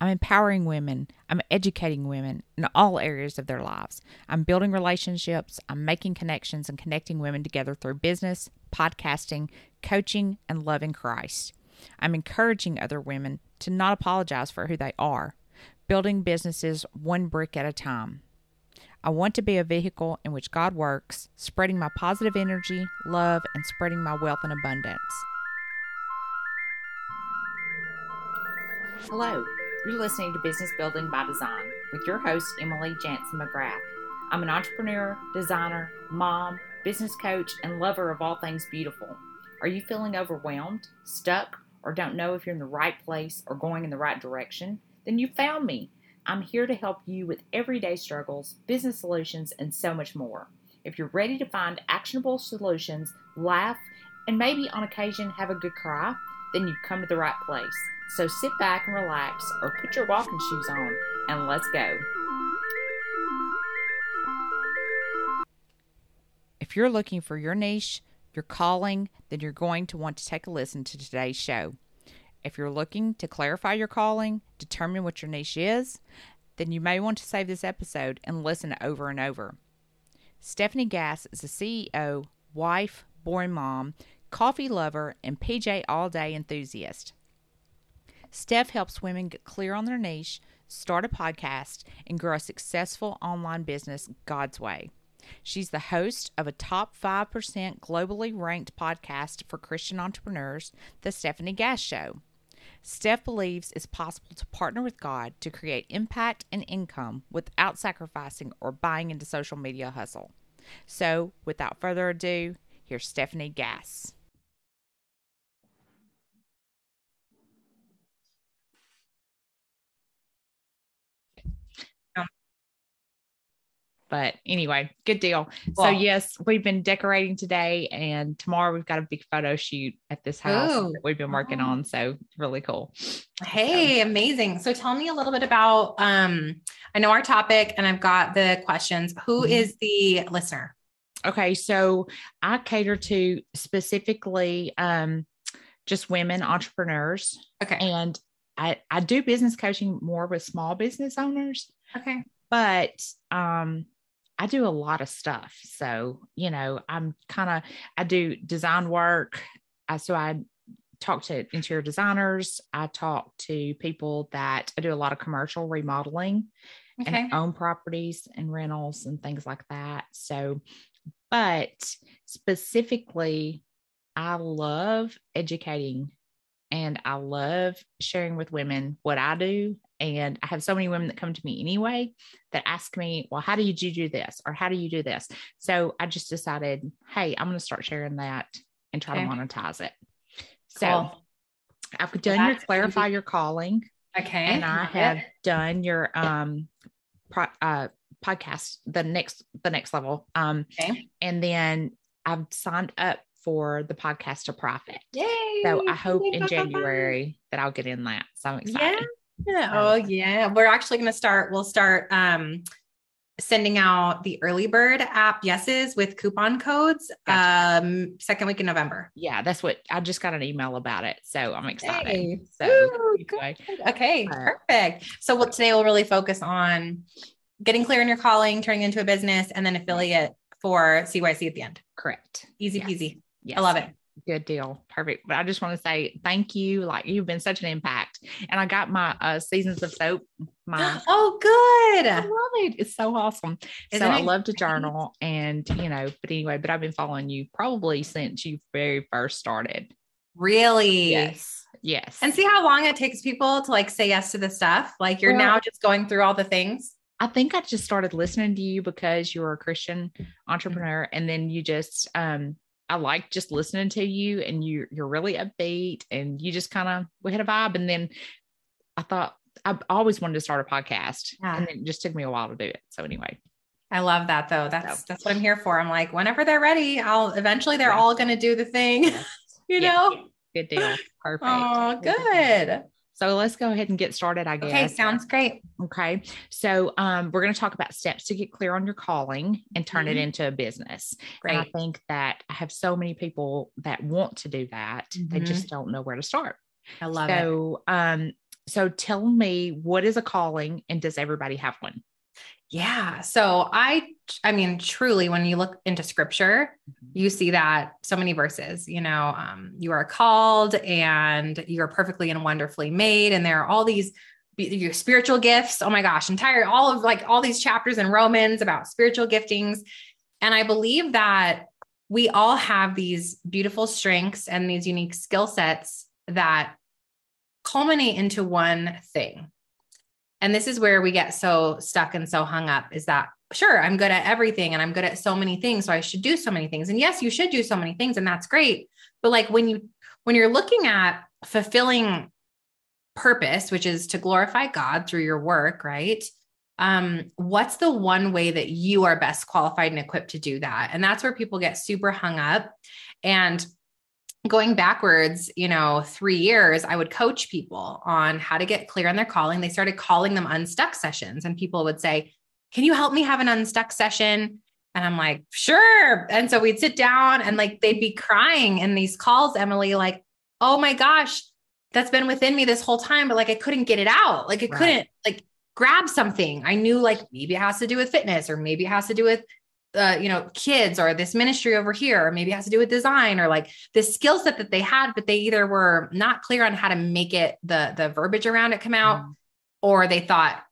I'm empowering women. I'm educating women in all areas of their lives. I'm building relationships. I'm making connections and connecting women together through business, podcasting, coaching, and loving Christ. I'm encouraging other women to not apologize for who they are, building businesses one brick at a time. I want to be a vehicle in which God works, spreading my positive energy, love, and spreading my wealth and abundance. Hello. You're listening to Business Building by Design with your host, Emily Janzen McGrath. I'm an entrepreneur, designer, mom, business coach, and lover of all things beautiful. Are you feeling overwhelmed, stuck, or don't know if you're in the right place or going in the right direction? Then you found me. I'm here to help you with everyday struggles, business solutions, and so much more. If you're ready to find actionable solutions, laugh, and maybe on occasion have a good cry, then you've come to the right place. So sit back and relax, or put your walking shoes on, and let's go. If you're looking for your niche, your calling, then you're going to want to take a listen to today's show. If you're looking to clarify your calling, determine what your niche is, then you may want to save this episode and listen over and over. Stefanie Gass is a CEO, wife, born mom, coffee lover, and PJ all day enthusiast. Stef helps women get clear on their niche, start a podcast, and grow a successful online business God's way. She's the host of a top 5% globally ranked podcast for Christian entrepreneurs, The Stefanie Gass Show. Stef believes it's possible to partner with God to create impact and income without sacrificing or buying into social media hustle. So, without further ado, here's Stefanie Gass. But anyway, good deal. so yes, we've been decorating today, and tomorrow we've got a big photo shoot at this house Ooh. that we've been working on. So really cool. Hey, so. amazing. So tell me a little bit about um, I know our topic and I've got the questions. Who mm-hmm. is the listener? Okay, so I cater to specifically um just women entrepreneurs. Okay. And I, I do business coaching more with small business owners. Okay. But um I do a lot of stuff. So, you know, I'm kind of, I do design work. I, so I talk to interior designers. I talk to people that I do a lot of commercial remodeling okay. and own properties and rentals and things like that. So, but specifically, I love educating and I love sharing with women what I do and I have so many women that come to me anyway that ask me, well, how do you do this? Or how do you do this? So I just decided, hey, I'm going to start sharing that and try okay. to monetize it. So cool. I've done That's your clarify your calling. Okay. And I have it. done your um pro, uh podcast, the next the next level. Um okay. and then I've signed up for the podcast to profit. Yay! So I hope in January that I'll get in that. So I'm excited. Yeah. Yeah. Oh yeah. We're actually going to start, we'll start um sending out the early bird app yeses with coupon codes gotcha. um second week in November. Yeah, that's what I just got an email about it. So I'm excited. Hey. So Ooh, okay, uh, perfect. So what today we'll really focus on getting clear in your calling, turning into a business, and then affiliate for CYC at the end. Correct. Easy yes. peasy. Yes. I love it. Good deal. Perfect. But I just want to say thank you. Like you've been such an impact. And I got my uh, seasons of soap. My oh, good. I love it. It's so awesome. Isn't so I love to journal and you know, but anyway, but I've been following you probably since you very first started. Really? Yes. Yes. And see how long it takes people to like say yes to the stuff. Like you're well, now just going through all the things. I think I just started listening to you because you're a Christian entrepreneur and then you just um I like just listening to you and you you're really upbeat and you just kind of we had a vibe and then I thought I always wanted to start a podcast yeah. and it just took me a while to do it. So anyway. I love that though. That's so. that's what I'm here for. I'm like, whenever they're ready, I'll eventually they're yeah. all gonna do the thing. you yeah. know? Good deal. Perfect. Oh, good. So let's go ahead and get started, I guess. Okay, sounds great. Okay. So um, we're going to talk about steps to get clear on your calling and turn mm-hmm. it into a business. Great. And I think that I have so many people that want to do that. Mm-hmm. They just don't know where to start. I love so, it. So um, so tell me what is a calling and does everybody have one? Yeah. So I, I mean, truly, when you look into scripture, mm-hmm. you see that so many verses, you know, um, you are called and you're perfectly and wonderfully made. And there are all these your spiritual gifts. Oh my gosh, entire, all of like all these chapters in Romans about spiritual giftings. And I believe that we all have these beautiful strengths and these unique skill sets that culminate into one thing. And this is where we get so stuck and so hung up is that sure, I'm good at everything and I'm good at so many things. So I should do so many things. And yes, you should do so many things and that's great. But like when you, when you're looking at fulfilling purpose, which is to glorify God through your work, right? Um, what's the one way that you are best qualified and equipped to do that? And that's where people get super hung up. And going backwards, you know, three years, I would coach people on how to get clear on their calling. They started calling them unstuck sessions, and people would say, Can you help me have an unstuck session? And I'm like, Sure. And so we'd sit down and like they'd be crying in these calls, Emily, like, Oh my gosh, that's been within me this whole time, but like I couldn't get it out. Like I right. couldn't like grab something. I knew like maybe it has to do with fitness or maybe it has to do with uh, you know, kids or this ministry over here, or maybe it has to do with design or like this skill set that they had, but they either were not clear on how to make it the the verbiage around it come out, mm. or they thought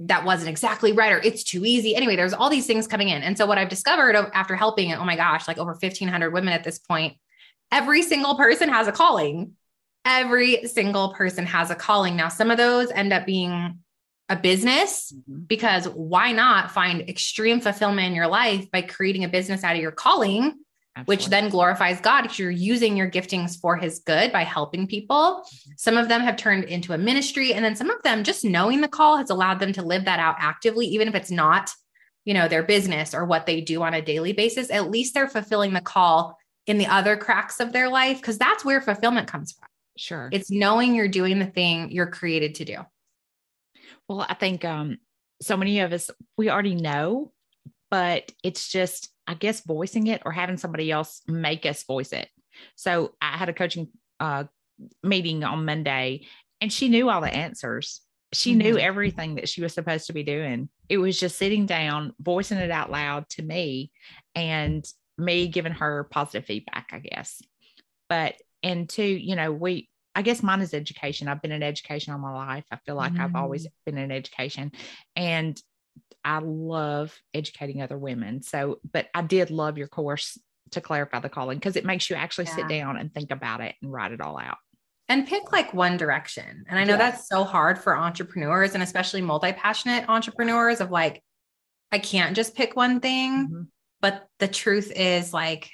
that wasn't exactly right or it's too easy. Anyway, there's all these things coming in. And so what I've discovered after helping, oh my gosh, like over 1500 women at this point, every single person has a calling. Every single person has a calling. Now, some of those end up being a business mm-hmm. because why not find extreme fulfillment in your life by creating a business out of your calling Absolutely. which then glorifies God because you're using your giftings for his good by helping people. Mm-hmm. Some of them have turned into a ministry and then some of them just knowing the call has allowed them to live that out actively even if it's not, you know, their business or what they do on a daily basis. At least they're fulfilling the call in the other cracks of their life because that's where fulfillment comes from. Sure. It's knowing you're doing the thing you're created to do. Well, I think um, so many of us, we already know, but it's just, I guess, voicing it or having somebody else make us voice it. So I had a coaching uh, meeting on Monday and she knew all the answers. She mm-hmm. knew everything that she was supposed to be doing. It was just sitting down, voicing it out loud to me and me giving her positive feedback, I guess. But, and two, you know, we, I guess mine is education. I've been in education all my life. I feel like mm. I've always mm. been in education and I love educating other women. So, but I did love your course to clarify the calling because it makes you actually yeah. sit down and think about it and write it all out. And pick like one direction. And I know yes. that's so hard for entrepreneurs and especially multi passionate entrepreneurs of like, I can't just pick one thing. Mm-hmm. But the truth is, like,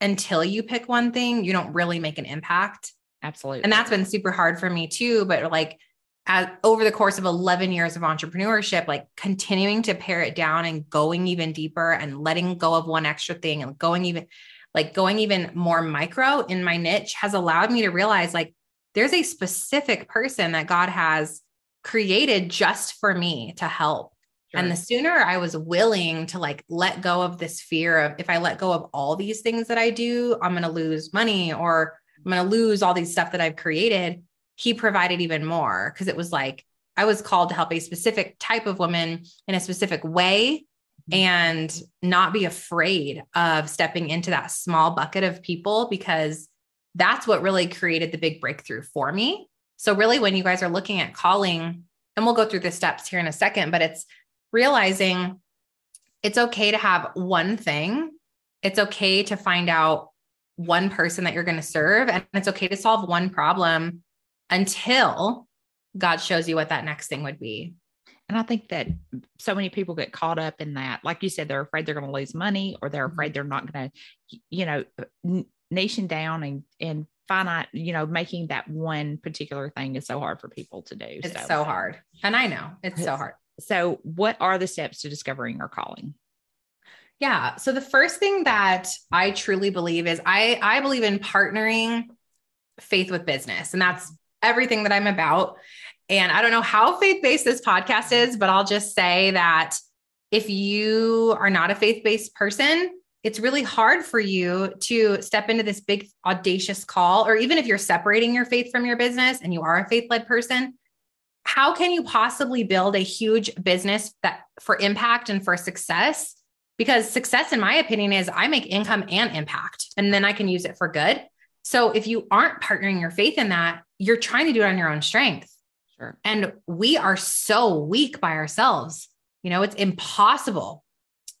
until you pick one thing, you don't really make an impact. Absolutely. And that's been super hard for me too. But like as, over the course of 11 years of entrepreneurship, like continuing to pare it down and going even deeper and letting go of one extra thing and going even like going even more micro in my niche has allowed me to realize like there's a specific person that God has created just for me to help. Sure. And the sooner I was willing to like let go of this fear of if I let go of all these things that I do, I'm going to lose money or I'm going to lose all these stuff that I've created. He provided even more because it was like I was called to help a specific type of woman in a specific way mm-hmm. and not be afraid of stepping into that small bucket of people because that's what really created the big breakthrough for me. So, really, when you guys are looking at calling, and we'll go through the steps here in a second, but it's realizing it's okay to have one thing. It's okay to find out one person that you're going to serve. And it's okay to solve one problem until God shows you what that next thing would be. And I think that so many people get caught up in that. Like you said, they're afraid they're going to lose money or they're afraid mm-hmm. they're not going to, you know, nation down and, and finite, you know, making that one particular thing is so hard for people to do. It's so, so hard. And I know it's so hard. So, what are the steps to discovering your calling? Yeah. So the first thing that I truly believe is I I believe in partnering faith with business. And that's everything that I'm about. And I don't know how faith-based this podcast is, but I'll just say that if you are not a faith-based person, it's really hard for you to step into this big audacious call or even if you're separating your faith from your business and you are a faith-led person, how can you possibly build a huge business that for impact and for success? Because success, in my opinion, is I make income and impact, and then I can use it for good. So if you aren't partnering your faith in that, you're trying to do it on your own strength. Sure. And we are so weak by ourselves. You know, it's impossible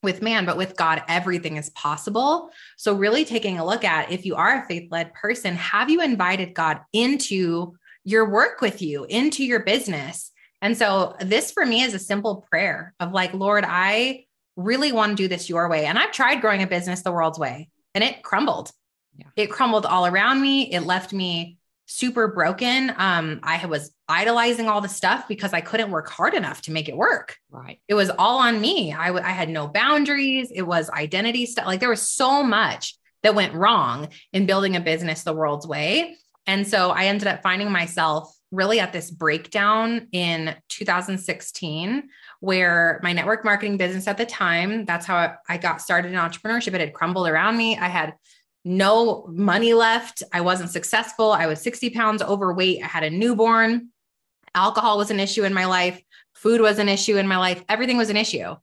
with man, but with God, everything is possible. So, really taking a look at if you are a faith led person, have you invited God into your work with you, into your business? And so, this for me is a simple prayer of like, Lord, I really want to do this your way. And I've tried growing a business the world's way and it crumbled. Yeah. It crumbled all around me. It left me super broken. Um, I was idolizing all the stuff because I couldn't work hard enough to make it work. Right. It was all on me. I, w- I had no boundaries. It was identity stuff. Like there was so much that went wrong in building a business the world's way. And so I ended up finding myself really at this breakdown in 2016 where my network marketing business at the time that's how i got started in entrepreneurship it had crumbled around me i had no money left. I wasn't successful. I was 60 pounds overweight. I had a newborn. Alcohol was an issue in my life. Food was an issue in my life. Everything was an issue. And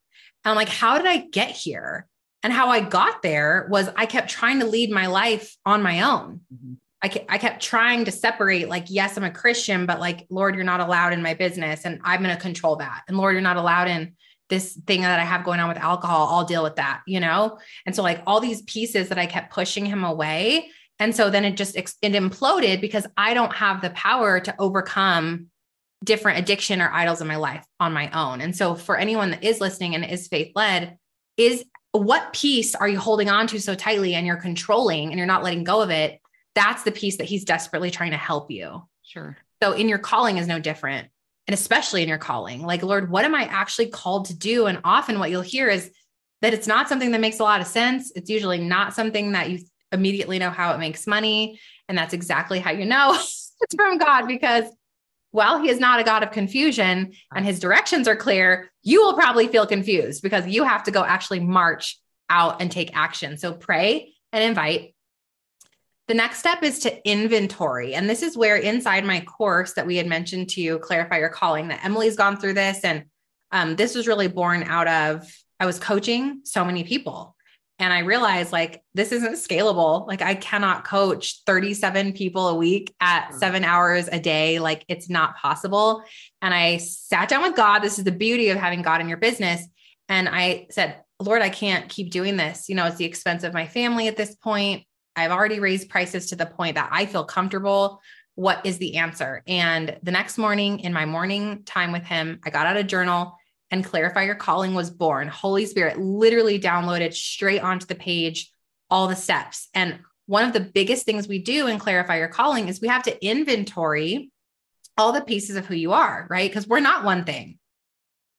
I'm like, how did I get here? And how I got there was I kept trying to lead my life on my own. Mm-hmm. I, I kept trying to separate, like, yes, I'm a Christian, but like, Lord, you're not allowed in my business and I'm going to control that. And Lord, you're not allowed in this thing that I have going on with alcohol, I'll deal with that, you know? And so like all these pieces that I kept pushing him away. And so then it just it imploded because I don't have the power to overcome different addiction or idols in my life on my own. And so for anyone that is listening and is faith led, is what piece are you holding on to so tightly and you're controlling and you're not letting go of it? That's the piece that he's desperately trying to help you. Sure. So in your calling is no different and especially in your calling like lord what am i actually called to do and often what you'll hear is that it's not something that makes a lot of sense it's usually not something that you immediately know how it makes money and that's exactly how you know it's from god because while he is not a god of confusion and his directions are clear you will probably feel confused because you have to go actually march out and take action so pray and invite the next step is to inventory. And this is where inside my course that we had mentioned to you, Clarify Your Calling, that Emily's gone through this. And um, this was really born out of, I was coaching so many people. And I realized like, this isn't scalable. Like, I cannot coach 37 people a week at seven hours a day. Like, it's not possible. And I sat down with God. This is the beauty of having God in your business. And I said, Lord, I can't keep doing this. You know, it's the expense of my family at this point. I've already raised prices to the point that I feel comfortable. What is the answer? And the next morning, in my morning time with him, I got out a journal and Clarify Your Calling was born. Holy Spirit literally downloaded straight onto the page all the steps. And one of the biggest things we do in Clarify Your Calling is we have to inventory all the pieces of who you are, right? Because we're not one thing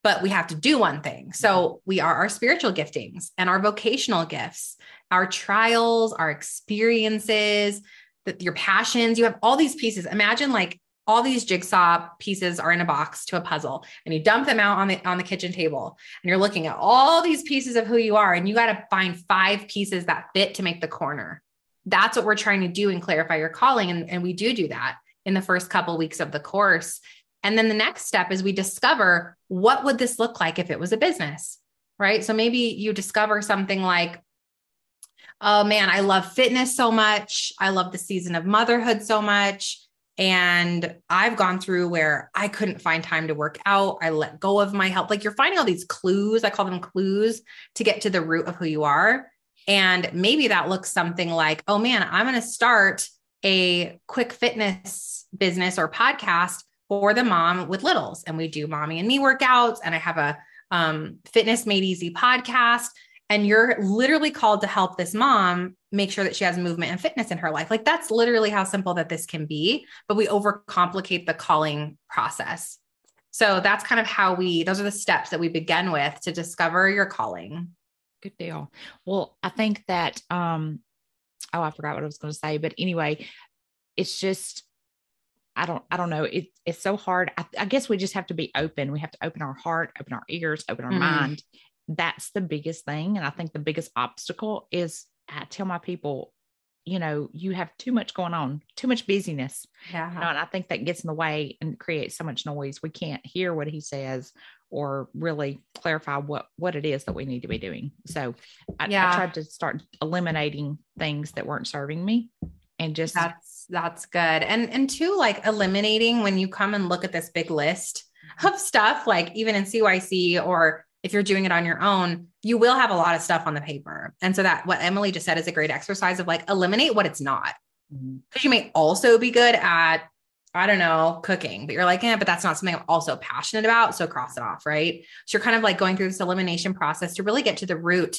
but we have to do one thing. So mm-hmm. we are our spiritual giftings and our vocational gifts, our trials, our experiences, that your passions. You have all these pieces. Imagine like all these jigsaw pieces are in a box to a puzzle and you dump them out on the on the kitchen table and you're looking at all these pieces of who you are and you got to find five pieces that fit to make the corner. That's what we're trying to do and clarify your calling and, and we do do that in the first couple weeks of the course and then the next step is we discover what would this look like if it was a business, right? So maybe you discover something like, oh man, I love fitness so much. I love the season of motherhood so much. And I've gone through where I couldn't find time to work out. I let go of my health. Like you're finding all these clues, I call them clues to get to the root of who you are. And maybe that looks something like, oh man, I'm going to start a quick fitness business or podcast for the mom with littles. And we do mommy and me workouts. And I have a um, fitness made easy podcast. And you're literally called to help this mom make sure that she has movement and fitness in her life. Like that's literally how simple that this can be, but we overcomplicate the calling process. So that's kind of how we, those are the steps that we begin with to discover your calling. Good deal. Well, I think that, um, oh, I forgot what I was going to say, but anyway, it's just I don't, I don't know. It, it's so hard. I, I, guess we just have to be open. We have to open our heart, open our ears, open our mm-hmm. mind. That's the biggest thing. And I think the biggest obstacle is I tell my people you know, you have too much going on, too much busyness. Yeah. You know, and I think that gets in the way and creates so much noise. We can't hear what he says or really clarify what what it is that we need to be doing. So I, Yeah. I tried to start eliminating things that weren't serving me and just That's that's good. And and two, like eliminating when you come and look at this big list mm-hmm. of stuff, like even in CYC or if you're doing it on your own, you will have a lot of stuff on the paper. And so that what Emily just said is a great exercise of like eliminate what it's not. Mm-hmm. Because you may also be good at, I don't know, cooking, but you're like, yeah, but that's not something I'm also passionate about. So cross it off, right? So you're kind of like going through this elimination process to really get to the root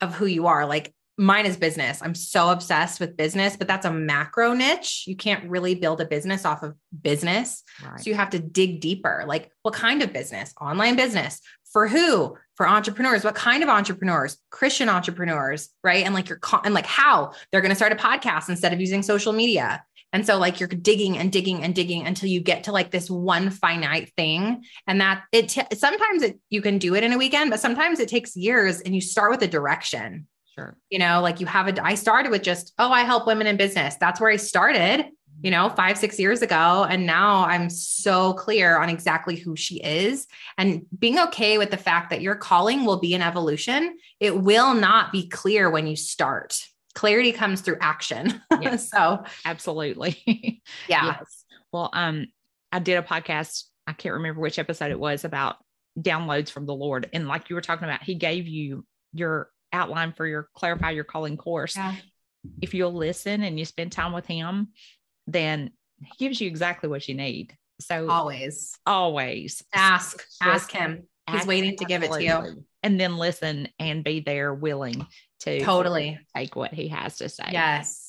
of who you are. Like mine is business. I'm so obsessed with business, but that's a macro niche. You can't really build a business off of business. right. So you have to dig deeper. Like, what kind of business? Online business. For who? For entrepreneurs. What kind of entrepreneurs? Christian entrepreneurs, right? And like your and like how they're going to start a podcast instead of using social media. And so like you're digging and digging and digging until you get to like this one finite thing. And that it t- sometimes it, you can do it in a weekend, but sometimes it takes years and you start with a direction sure. you know like you have a i started with just oh i help women in business that's where i started you know five six years ago and now i'm so clear on exactly who she is and being okay with the fact that your calling will be an evolution it will not be clear when you start clarity comes through action Yes. so Absolutely. yeah Yes. Well, um, I did a podcast. I can't remember which episode it was about downloads from the Lord. And like you were talking about, he gave you your outline for your clarify your calling course. Yeah. If you'll listen and you spend time with him, then he gives you exactly what you need. So always always ask ask him he's ask- waiting to give it to you. And then listen and be there willing to totally take what he has to say. yes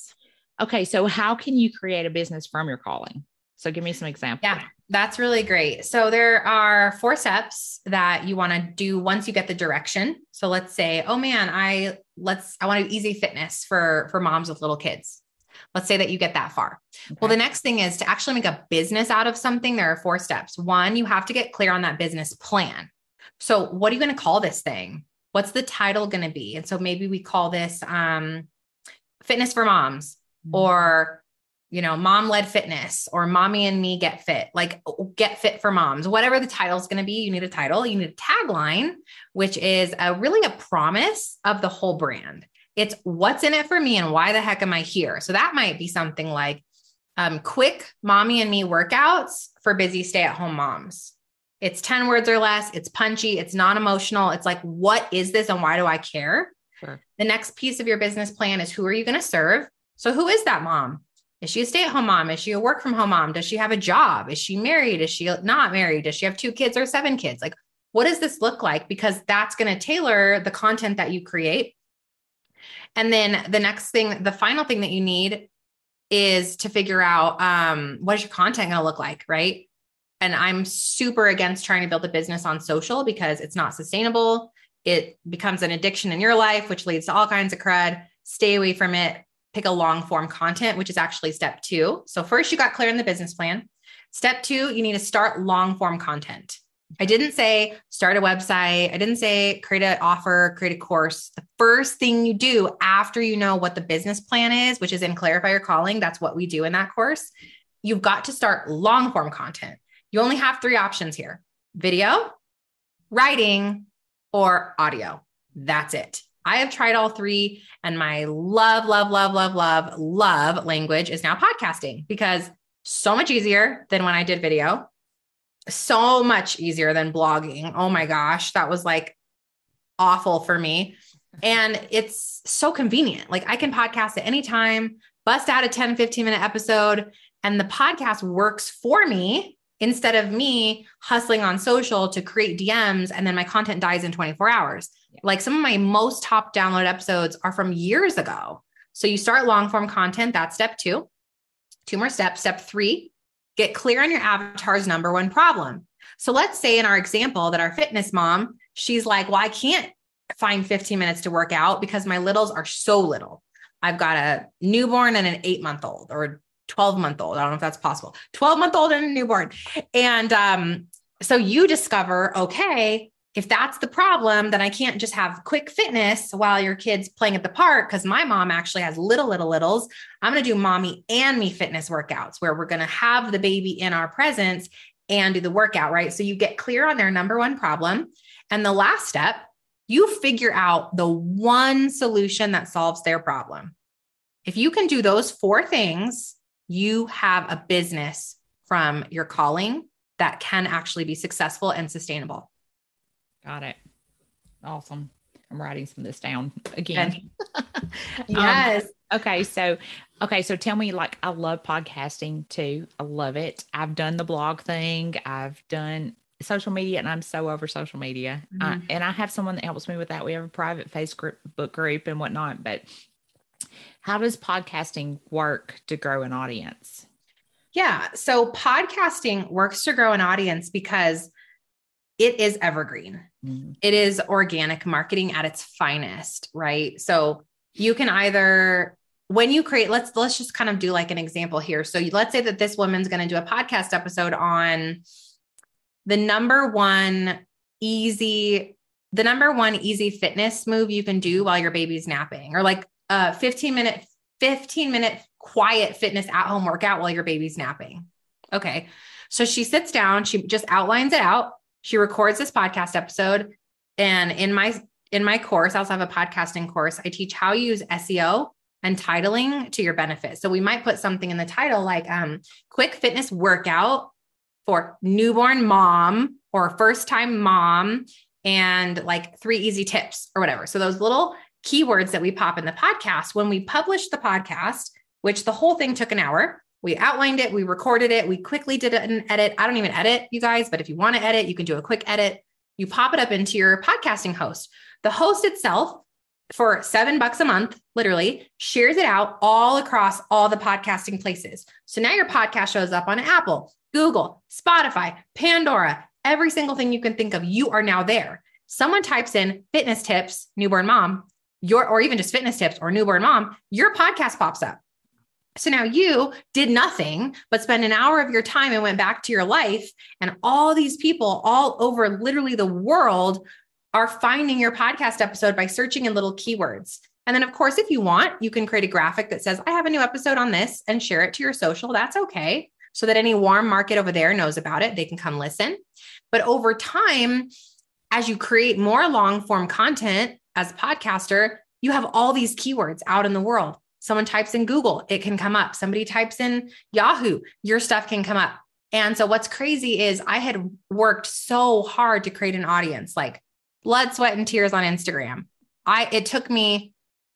Okay. So how can you create a business from your calling? So give me some examples. Yeah, that's really great. So there are four steps that you want to do once you get the direction. So let's say, oh man, I let's I want to do easy fitness for for moms with little kids. Let's say that you get that far. Well, the next thing is to actually make a business out of something. There are four steps. One, you have to get clear on that business plan. So, what are you going to call this thing? What's the title going to be? And so maybe we call this um, Fitness for Moms Mm-hmm. or you know mom led fitness or mommy and me get fit like get fit for moms whatever the title is going to be you need a title you need a tagline which is a really a promise of the whole brand it's what's in it for me and why the heck am i here so that might be something like um, quick mommy and me workouts for busy stay at home moms it's 10 words or less it's punchy it's non-emotional it's like what is this and why do i care Sure. the next piece of your business plan is who are you going to serve so who is that mom? Is she a stay-at-home mom? Is she a work from home mom? Does she have a job? Is she married? Is she not married? Does she have two kids or seven kids? Like, what does this look like? Because that's going to tailor the content that you create. And then the next thing, the final thing that you need is to figure out um, what is your content going to look like, right? And I'm super against trying to build a business on social because it's not sustainable. It becomes an addiction in your life, which leads to all kinds of crud. Stay away from it pick a long form content, which is actually step two. So, first, you got clear in the business plan. Step two, you need to start long form content. I didn't say start a website. I didn't say create an offer, create a course. The first thing you do after you know what the business plan is, which is in Clarify Your Calling, that's what we do in that course. You've got to start long form content. You only have three options here video, writing, or audio. That's it. I have tried all three, and my love, love, love, love, love, love language is now podcasting because so much easier than when I did video, so much easier than blogging. Oh my gosh, that was like awful for me. And it's so convenient. Like I can podcast at any time, bust out a 10, 15 minute episode, and the podcast works for me instead of me hustling on social to create DMs and then my content dies in 24 hours. Like some of my most top download episodes are from years ago. So you start long form content, that's step two. Two more steps. Step three, get clear on your avatar's number one problem. So let's say in our example that our fitness mom, she's like, well, I can't find 15 minutes to work out because my littles are so little. I've got a newborn and an eight month old or 12 month old. I don't know if that's possible. 12 month old and a newborn. And um, so you discover, okay, if that's the problem, then I can't just have quick fitness while your kid's playing at the park. Cause my mom actually has little, little, littles. I'm going to do mommy and me fitness workouts where we're going to have the baby in our presence and do the workout, right? So you get clear on their number one problem. And the last step, you figure out the one solution that solves their problem. If you can do those four things, you have a business from your calling that can actually be successful and sustainable. Got it. Awesome. I'm writing some of this down again. yes. Um, okay. So, okay. So tell me, like, I love podcasting too. I love it. I've done the blog thing, I've done social media, and I'm so over social media. Mm-hmm. Uh, and I have someone that helps me with that. We have a private Facebook group and whatnot. But how does podcasting work to grow an audience? Yeah. So, podcasting works to grow an audience because it is evergreen. Mm-hmm. It is organic marketing at its finest, right? So you can either when you create let's let's just kind of do like an example here. So let's say that this woman's going to do a podcast episode on the number one easy the number one easy fitness move you can do while your baby's napping or like a 15 minute 15 minute quiet fitness at home workout while your baby's napping. Okay. So she sits down, she just outlines it out she records this podcast episode. And in my in my course, I also have a podcasting course. I teach how you use SEO and titling to your benefit. So we might put something in the title like um, quick fitness workout for newborn mom or first time mom and like three easy tips or whatever. So those little keywords that we pop in the podcast when we publish the podcast, which the whole thing took an hour, we outlined it, we recorded it, we quickly did an edit. I don't even edit, you guys, but if you want to edit, you can do a quick edit. You pop it up into your podcasting host. The host itself, for seven bucks a month, literally, shares it out all across all the podcasting places. So now your podcast shows up on Apple, Google, Spotify, Pandora, every single thing you can think of. You are now there. Someone types in fitness tips, newborn mom, your, or even just fitness tips or newborn mom, your podcast pops up. So now you did nothing but spend an hour of your time and went back to your life. And all these people all over literally the world are finding your podcast episode by searching in little keywords. And then, of course, if you want, you can create a graphic that says, I have a new episode on this and share it to your social. That's okay. So that any warm market over there knows about it. They can come listen. But over time, as you create more long form content as a podcaster, you have all these keywords out in the world. Someone types in Google, it can come up. Somebody types in Yahoo, your stuff can come up. And so what's crazy is I had worked so hard to create an audience, like blood, sweat, and tears on Instagram. I it took me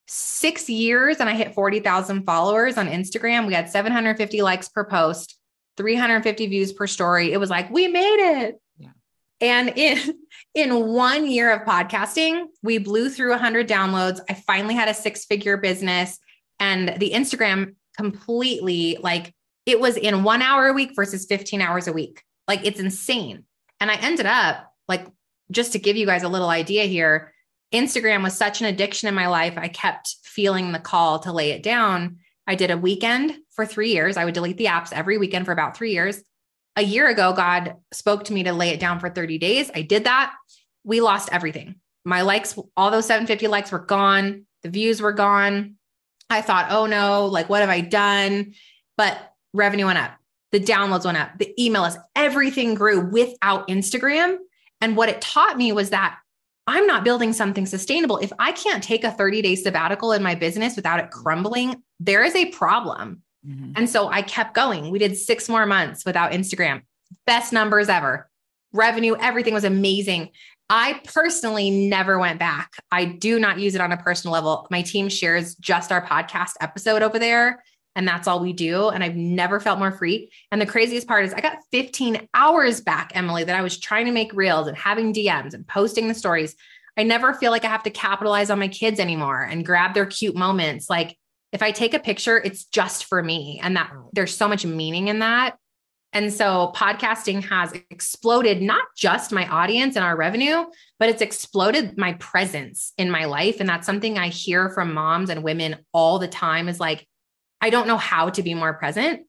six years and I hit 40,000 followers on Instagram. We had 750 likes per post, 350 views per story. It was like, we made it. Yeah. And in in one year of podcasting, we blew through 100 downloads. I finally had a six figure business and the Instagram completely like it was in one hour a week versus 15 hours a week. Like it's insane. And I ended up like, just to give you guys a little idea here, Instagram was such an addiction in my life. I kept feeling the call to lay it down. I did a weekend for three years. I would delete the apps every weekend for about three years. A year ago, God spoke to me to lay it down for 30 days. I did that. We lost everything. My likes, all those 750 likes were gone. The views were gone. I thought, oh no, like what have I done? But revenue went up, the downloads went up, the email list, everything grew without Instagram. And what it taught me was that I'm not building something sustainable. If I can't take a 30 day sabbatical in my business without it crumbling, there is a problem. Mm-hmm. And so I kept going. We did six more months without Instagram, best numbers ever. Revenue, everything was amazing. I personally never went back. I do not use it on a personal level. My team shares just our podcast episode over there, and that's all we do. And I've never felt more free. And the craziest part is, I got 15 hours back, Emily, that I was trying to make reels and having DMs and posting the stories. I never feel like I have to capitalize on my kids anymore and grab their cute moments. Like, if I take a picture, it's just for me. And that there's so much meaning in that. And so podcasting has exploded not just my audience and our revenue, but it's exploded my presence in my life. And that's something I hear from moms and women all the time is like, I don't know how to be more present.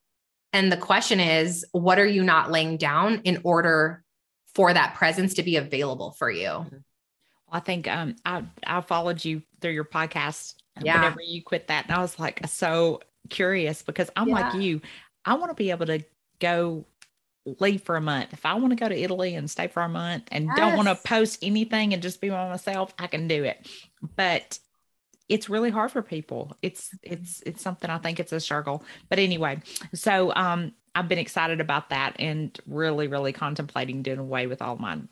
And the question is, what are you not laying down in order for that presence to be available for you. I think um I I followed you through your podcast Yeah. whenever you quit that. And I was like so curious because I'm like you. I want to be able to go leave for a month. If I want to go to Italy and stay for a month and don't want to post anything and just be by myself, I can do it. But it's really hard for people. It's it's it's something I think it's a struggle. But anyway, so um I've been excited about that and really, really contemplating doing away with all mine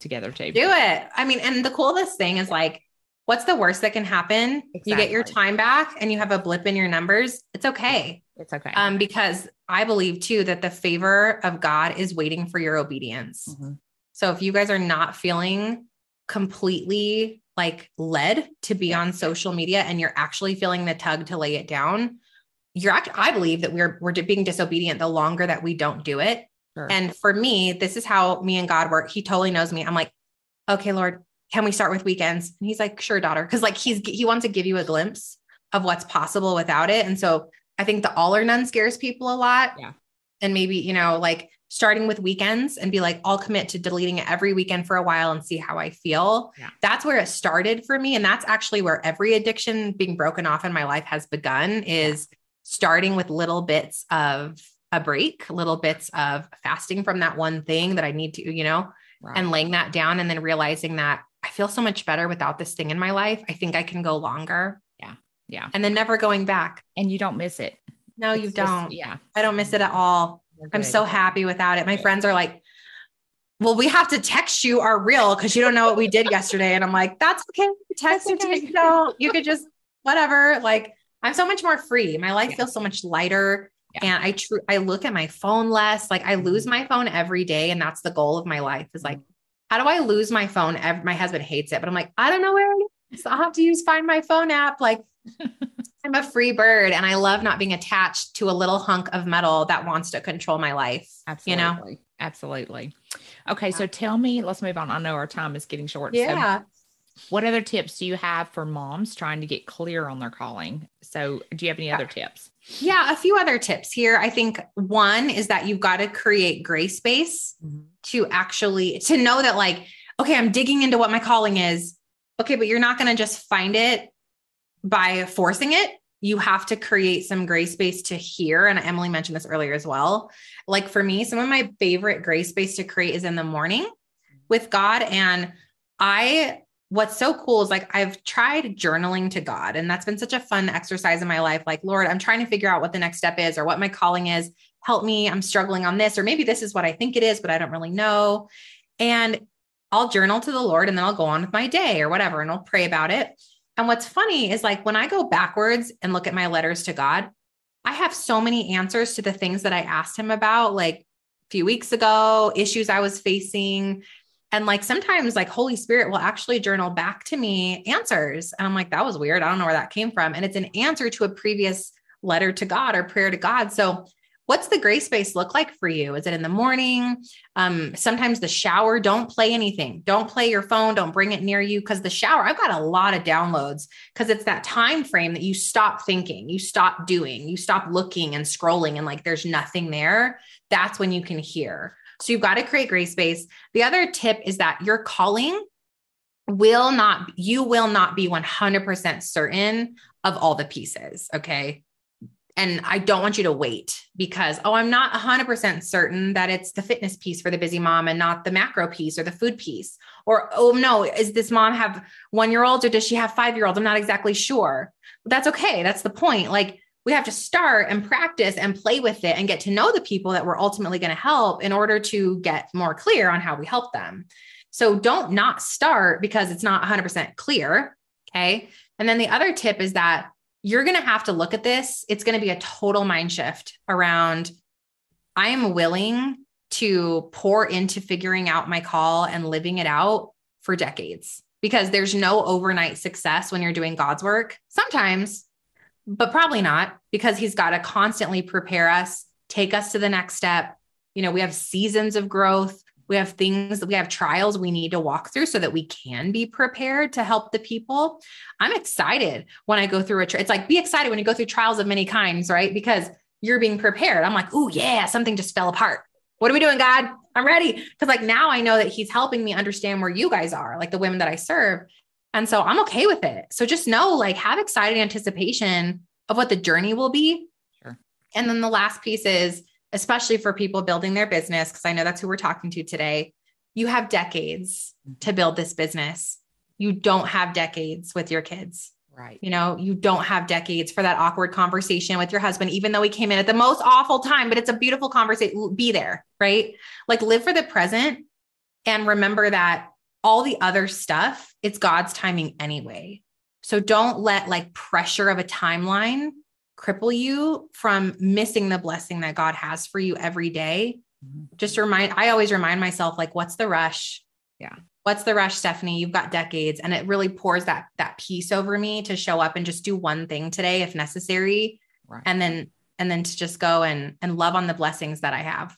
together too. Do it. I mean, and the coolest thing is like, what's the worst that can happen? You get your time back and you have a blip in your numbers. It's okay. It's okay. Um, because I believe too that the favor of God is waiting for your obedience. Mhm. So if you guys are not feeling completely like led to be on social media and you're actually feeling the tug to lay it down, you're actually, I believe that we're, we're being disobedient the longer that we don't do it. Sure. And for me, this is how me and God work. He totally knows me. I'm like, okay, Lord, can we start with weekends? And he's like, sure, daughter. Cause like he's, he wants to give you a glimpse of what's possible without it. And so I think the all or none scares people a lot. Yeah. And maybe, you know, like starting with weekends and be like, I'll commit to deleting it every weekend for a while and see how I feel. Yeah. That's where it started for me. And that's actually where every addiction being broken off in my life has begun is starting with little bits of a break, little bits of fasting from that one thing that I need to, you know, Right. and laying that down and then realizing that I feel so much better without this thing in my life. I think I can go longer yeah. and then never going back. And you don't miss it. No, you It's just- don't. yeah. I don't miss it at all. I'm so happy without it. My Good. friends are like, well, we have to text you our real because you don't know what we did yesterday. And I'm like, that's okay. Text That's to me. okay. You don't. You could just whatever. Like I'm so much more free. My life Yeah. feels so much lighter. Yeah. And I true I look at my phone less. Like I lose Mhm. my phone every day. And that's the goal of my life is like, how do I lose my phone? Ev- My husband hates it, but I'm like, I don't know where it is. I'll have to use find my phone app. Like I'm a free bird and I love not being attached to a little hunk of metal that wants to control my life. Absolutely. You know? Absolutely. Okay. So tell me, let's move on. I know our time is getting short. So Yeah. what other tips do you have for moms trying to get clear on their calling? So do you have any other tips? Yeah. A few other tips here. I think one is that you've got to create gray space mm-hmm. to actually to know that like, okay, I'm digging into what my calling is. Okay, but you're not going to just find it by forcing it. You have to create some gray space to hear. And Emily mentioned this earlier as well. Like for me, some of my favorite gray space to create is in the morning with God. And I, what's so cool is like I've tried journaling to God, and that's been such a fun exercise in my life. Like, Lord, I'm trying to figure out what the next step is or what my calling is. Help me. I'm struggling on this, or maybe this is what I think it is, but I don't really know. And I'll journal to the Lord and then I'll go on with my day or whatever, and I'll pray about it. And what's funny is like when I go backwards and look at my letters to God, I have so many answers to the things that I asked him about, like a few weeks ago, issues I was facing. And like sometimes, like Holy Spirit will actually journal back to me answers. And I'm like, that was weird. I don't know where that came from. And it's an answer to a previous letter to God or prayer to God. So, what's the gray space look like for you? Is it in the morning? Um, sometimes the shower, don't play anything. Don't play your phone. Don't bring it near you because the shower, I've got a lot of downloads because it's that time frame that you stop thinking, you stop doing, you stop looking and scrolling, and like there's nothing there. That's when you can hear. So you've got to create gray space. The other tip is that your calling will not, you will not be 100% certain of all the pieces. Okay. And I don't want you to wait because, oh, I'm not 100% certain that it's the fitness piece for the busy mom and not the macro piece or the food piece. Or, oh, no, is this mom have one year old or does she have five year old? I'm not exactly sure. That's okay. That's the point. Like, we have to start and practice and play with it and get to know the people that we're ultimately going to help in order to get more clear on how we help them. So don't not start because it's not 100% clear. Okay. And then the other tip is that you're going to have to look at this. It's going to be a total mind shift around I am willing to pour into figuring out my call and living it out for decades because there's no overnight success when you're doing God's work. Sometimes, but probably not because he's got to constantly prepare us, take us to the next step. You know, we have seasons of growth. We have things that we have trials we need to walk through so that we can be prepared to help the people. I'm excited when I go through a tri- it's like be excited when you go through trials of many kinds, right? Because you're being prepared. I'm like, "Oh yeah, something just fell apart. What are we doing, God? I'm ready. Cause like now I know that he's helping me understand where you guys are, like the women that I serve. And so I'm okay with it. So just know, like, have excited anticipation of what the journey will be. Sure. And then the last piece is, especially for people building their business, because I know that's who we're talking to today, you have decades Mm-hmm. to build this business. You don't have decades with your kids. Right. You know, you don't have decades for that awkward conversation with your husband, even though he came in at the most awful time, but it's a beautiful conversation. Be there, right? Like live for the present and remember that all the other stuff, it's God's timing anyway. So don't let like pressure of a timeline cripple you from missing the blessing that God has for you every day. Mhm. Just remind, I always remind myself, like, what's the rush? Yeah. What's the rush, Stefanie? You've got decades. And it really pours that that peace over me to show up and just do one thing today if necessary. Right. And then and then to just go and and love on the blessings that I have.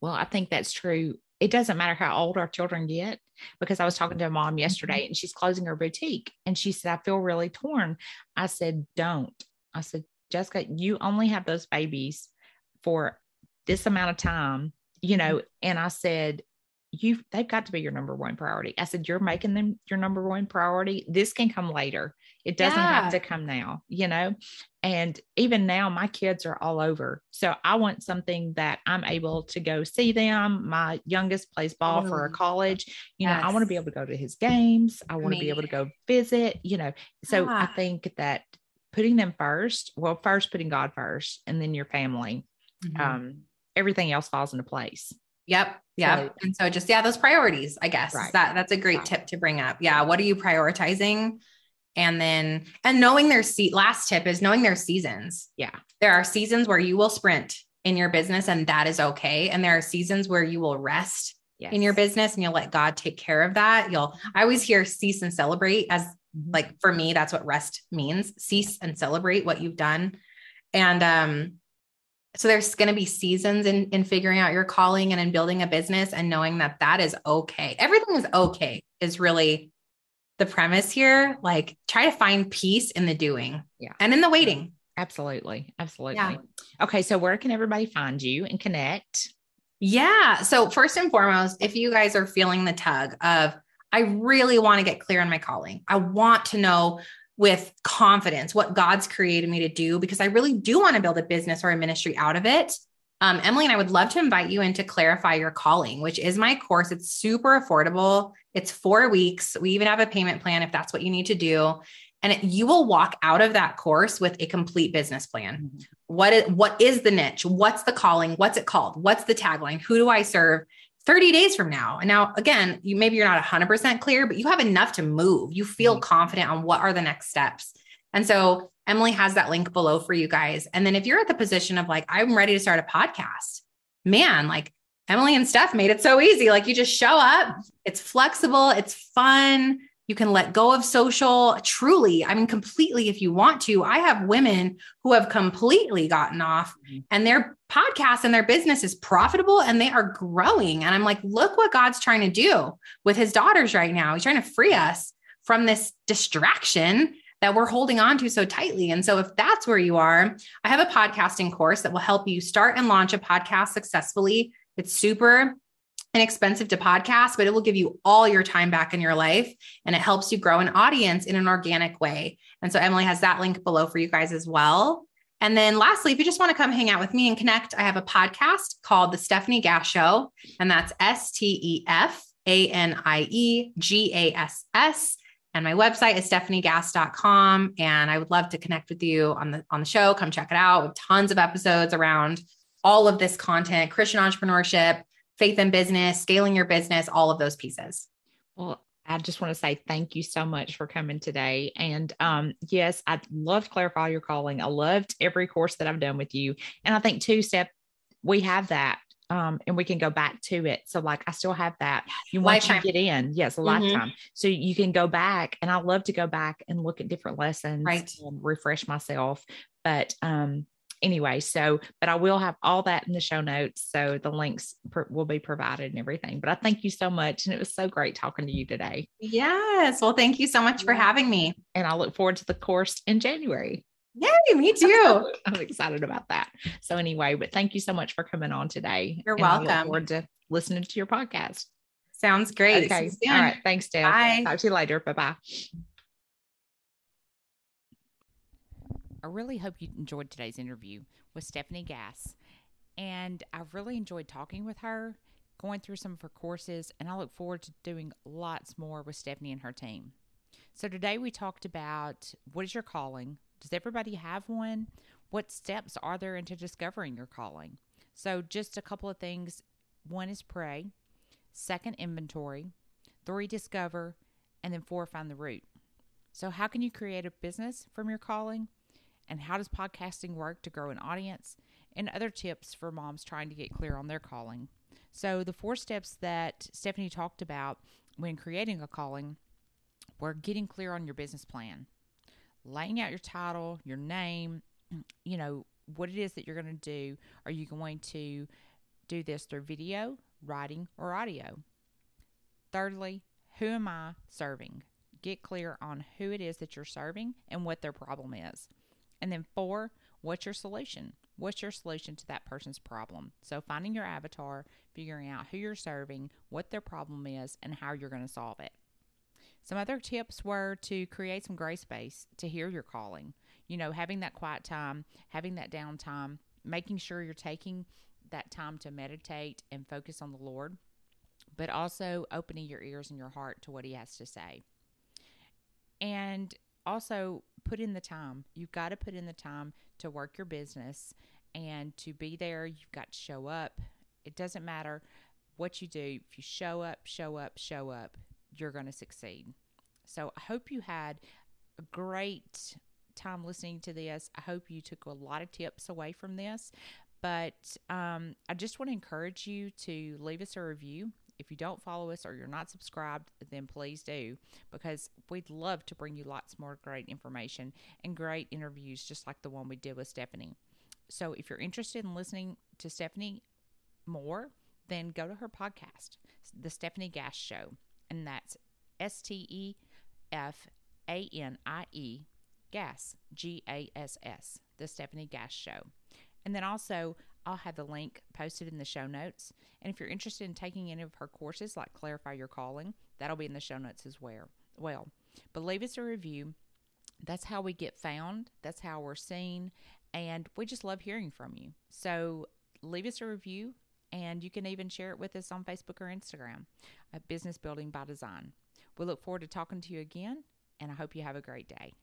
Well, I think that's true. It doesn't matter how old our children get because I was talking to a mom yesterday and she's closing her boutique and she said, I feel really torn. I said, Don't. I said, Jessica, you only have those babies for this amount of time, you know. And I said, you they've got to be your number one priority. I said, You're making them your number one priority. This can come later. It doesn't Yeah. have to come now, you know. And even now, my kids are all over. So I want something that I'm able to go see them. My youngest plays ball for a college. You know, I want to be able to go to his games. I want to be able to go visit, you know. So I Ah. think that putting them first, well, first putting God first and then your family, Mhm. um, everything else falls into place. Yep. Yep. So- and so just yeah, those priorities, I guess. Right. That that's a great Right. tip to bring up. Yeah. What are you prioritizing? And then and knowing their seat last tip is knowing their seasons. Yeah. There are seasons where you will sprint in your business and that is okay. And there are seasons where you will rest Yes. in your business and you'll let God take care of that. You'll I always hear cease and celebrate as. Like for me that's what rest means. Cease and celebrate what you've done. And um so there's going to be seasons in in figuring out your calling and in building a business and knowing that that is okay. Everything is okay is really the premise here. Like try to find peace in the doing. Yeah. And in the waiting. Absolutely. Absolutely. Yeah. Okay. So where can everybody find you and connect? Yeah. So first and foremost, if you guys are feeling the tug of I really want to get clear on my calling. I want to know with confidence what God's created me to do because I really do want to build a business or a ministry out of it. Um, Emily and I would love to invite you in to clarify your calling, which is my course. It's super affordable. It's four weeks. We even have a payment plan if that's what you need to do. And it, you will walk out of that course with a complete business plan. What is, what is the niche? What's the calling? What's it called? What's the tagline? Who do I serve 30 days from now? And now, again, you maybe you're not 100% clear, but you have enough to move. You feel Mhm. confident on what are the next steps. And so Emily has that link below for you guys. And then if you're at the position of like, I'm ready to start a podcast, man, like Emily and Stef made it so easy. Like you just show up, it's flexible, it's fun. You can let go of social truly. I mean, completely if you want to. I have women who have completely gotten off Mhm. and their podcast and their business is profitable and they are growing. And I'm like, look what God's trying to do with his daughters right now. He's trying to free us from this distraction that we're holding on to so tightly. And so, if that's where you are, I have a podcasting course that will help you start and launch a podcast successfully. It's super inexpensive to podcast, but it will give you all your time back in your life and it helps you grow an audience in an organic way. And so, Emily has that link below for you guys as well. And then lastly, if you just want to come hang out with me and connect, I have a podcast called The Stefanie Gass Show, and that's S T E F A N I E G A S S. And my website is stefaniegass.com. And I would love to connect with you on the on the show. Come check it out. We have tons of episodes around all of this content, Christian entrepreneurship, faith in business, scaling your business, all of those pieces. Well, I just want to say thank you so much for coming today. And um, yes, I love to clarify your calling. I loved every course that I've done with you. And I think two step, we have that. Um, and we can go back to it. So like I still have that. You want Lifetime. to get in. Yes, a Mhm. lifetime. So you can go back and I love to go back and look at different lessons Right. and refresh myself. But um anyway, so but I will have all that in the show notes. So the links will be provided and everything. But I thank you so much. And it was so great talking to you today. Yes. Well, thank you so much for having me. And I look forward to the course in January. Yay, me too. I'm excited about that. So anyway, but thank you so much for coming on today. You're And I look welcome. forward to listening to your podcast. Sounds great. Okay. All right. Thanks, Deb. Bye. Talk to you later. Bye bye. I really hope you enjoyed today's interview with Stefanie Gass. And I've really enjoyed talking with her, going through some of her courses, and I look forward to doing lots more with Stefanie and her team. So today we talked about what is your calling? Does everybody have one? What steps are there into discovering your calling? So just a couple of things. One is pray, second inventory, three discover, and then four find the root. So how can you create a business from your calling? And how does podcasting work to grow an audience? And other tips for moms trying to get clear on their calling. So the four steps that Stefanie talked about when creating a calling were getting clear on your business plan, laying out your title, your name, you know, what it is that you're going to do. Are you going to do this through video, writing, or audio? Thirdly, who am I serving? Get clear on who it is that you're serving and what their problem is. And then four, what's your solution? What's your solution to that person's problem? So finding your avatar, figuring out who you're serving, what their problem is, and how you're going to solve it. Some other tips were to create some gray space to hear your calling. You know, having that quiet time, having that downtime, making sure you're taking that time to meditate and focus on the Lord, but also opening your ears and your heart to what He has to say. And also put in the time. You've got to put in the time to work your business and to be there. You've got to show up. It doesn't matter what you do. If you show up, show up, show up, you're going to succeed. So I hope you had a great time listening to this. I hope you took a lot of tips away from this. But um, I just want to encourage you to leave us a review. If you don't follow us or you're not subscribed, then please do because we'd love to bring you lots more great information and great interviews, just like the one we did with Stefanie. So if you're interested in listening to Stefanie more, then go to her podcast, The Stefanie Gass Show. And that's S T E F A N I E Gass, G A S S, The Stefanie Gass Show. And then also, I'll have the link posted in the show notes. And if you're interested in taking any of her courses, like Clarify Your Calling, that'll be in the show notes as well. Well, but leave us a review. That's how we get found. That's how we're seen. And we just love hearing from you. So leave us a review, and you can even share it with us on Facebook or Instagram at Business Building by Design. We look forward to talking to you again, and I hope you have a great day.